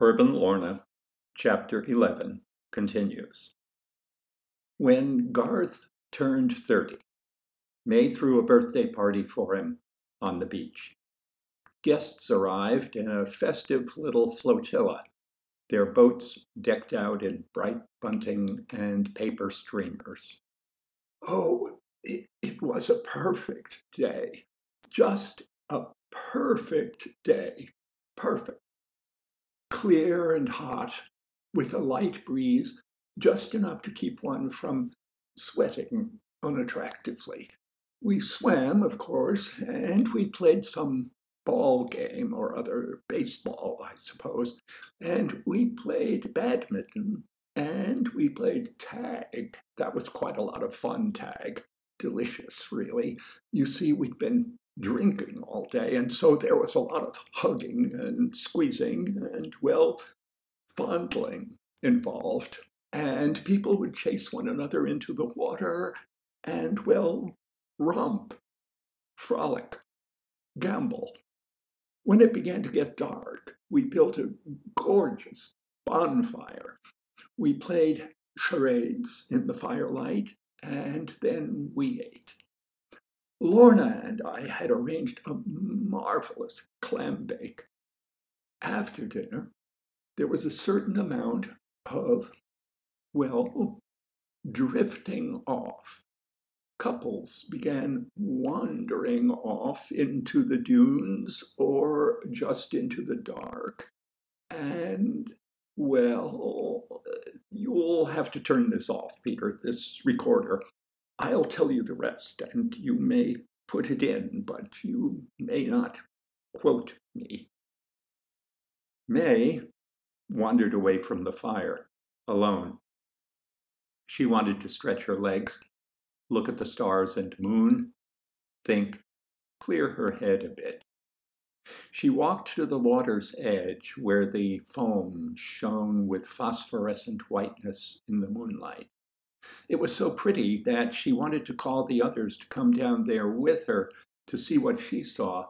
Herb 'n' Lorna, Chapter 11, continues. When Garth turned 30, May threw a birthday party for him on the beach. Guests arrived in a festive little flotilla, their boats decked out in bright bunting and paper streamers. Oh, it, it was a perfect day. Just a perfect day. Perfect clear and hot, with a light breeze, just enough to keep one from sweating unattractively. We swam, of course, and we played some ball game or other baseball, I suppose, and we played badminton and we played tag. That was quite a lot of fun tag. Delicious, really. You see, we'd been drinking all day. And so there was a lot of hugging and squeezing and, well, fondling involved. And people would chase one another into the water and, well, romp, frolic, gambol. When it began to get dark, we built a gorgeous bonfire. We played charades in the firelight, and then we ate. Lorna and I had arranged a marvelous clam bake. After dinner, there was a certain amount of, well, drifting off. Couples began wandering off into the dunes or just into the dark. And, well, you'll have to turn this off, Peter, this recorder. I'll tell you the rest, and you may put it in, but you may not quote me. May wandered away from the fire, alone. She wanted to stretch her legs, look at the stars and moon, think, clear her head a bit. She walked to the water's edge where the foam shone with phosphorescent whiteness in the moonlight. It was so pretty that she wanted to call the others to come down there with her to see what she saw,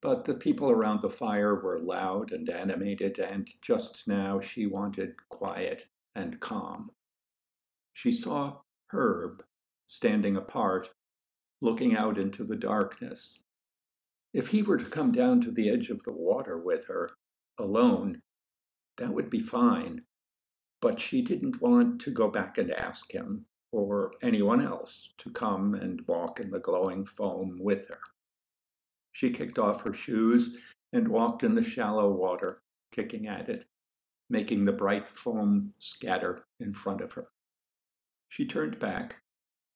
but the people around the fire were loud and animated, and just now she wanted quiet and calm. She saw Herb standing apart, looking out into the darkness. If he were to come down to the edge of the water with her, alone, that would be fine but she didn't want to go back and ask him or anyone else to come and walk in the glowing foam with her. She kicked off her shoes and walked in the shallow water, kicking at it, making the bright foam scatter in front of her. She turned back,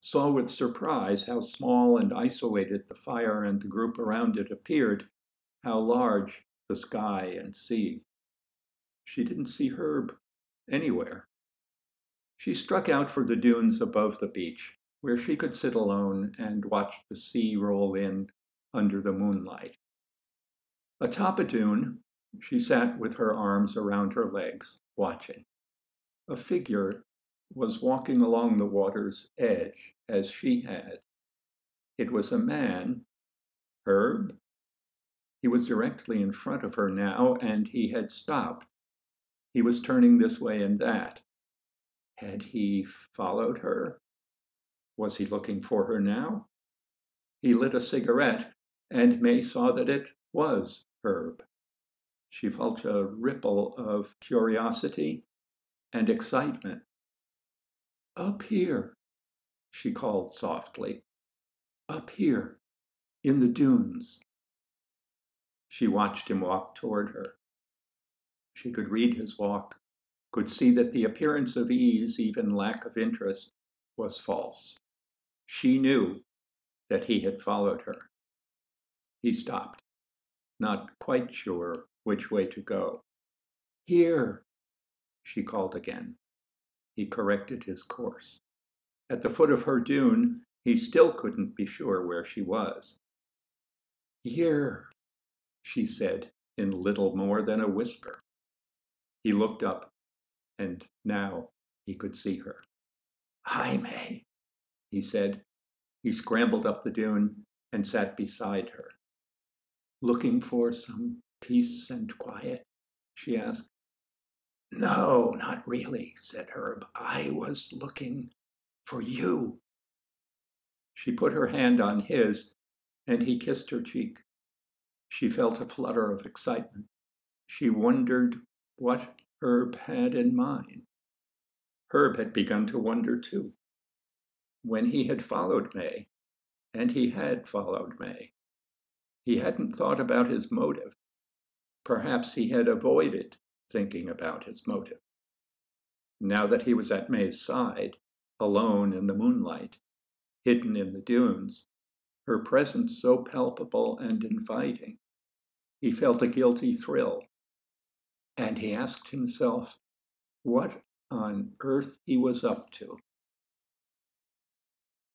saw with surprise how small and isolated the fire and the group around it appeared, how large the sky and sea. She didn't see Herb anywhere. She struck out for the dunes above the beach, where she could sit alone and watch the sea roll in under the moonlight. Atop a dune, she sat with her arms around her legs, watching. A figure was walking along the water's edge as she had. It was a man, Herb. He was directly in front of her now, and he had stopped he was turning this way and that. Had he followed her? Was he looking for her now? He lit a cigarette, and May saw that it was Herb. She felt a ripple of curiosity and excitement. Up here, she called softly. Up here, in the dunes. She watched him walk toward her. She could read his walk, could see that the appearance of ease, even lack of interest, was false. She knew that he had followed her. He stopped, not quite sure which way to go. Here, she called again. He corrected his course. At the foot of her dune, he still couldn't be sure where she was. Here, she said in little more than a whisper. He looked up, and now he could see her. May, he said. He scrambled up the dune and sat beside her. Looking for some peace and quiet? she asked. No, not really, said Herb. I was looking for you. She put her hand on his, and he kissed her cheek. She felt a flutter of excitement. She wondered what Herb had in mind. Herb had begun to wonder too. When he had followed May, and he had followed May, he hadn't thought about his motive. Perhaps he had avoided thinking about his motive. Now that he was at May's side, alone in the moonlight, hidden in the dunes, her presence so palpable and inviting, he felt a guilty thrill. And he asked himself what on earth he was up to.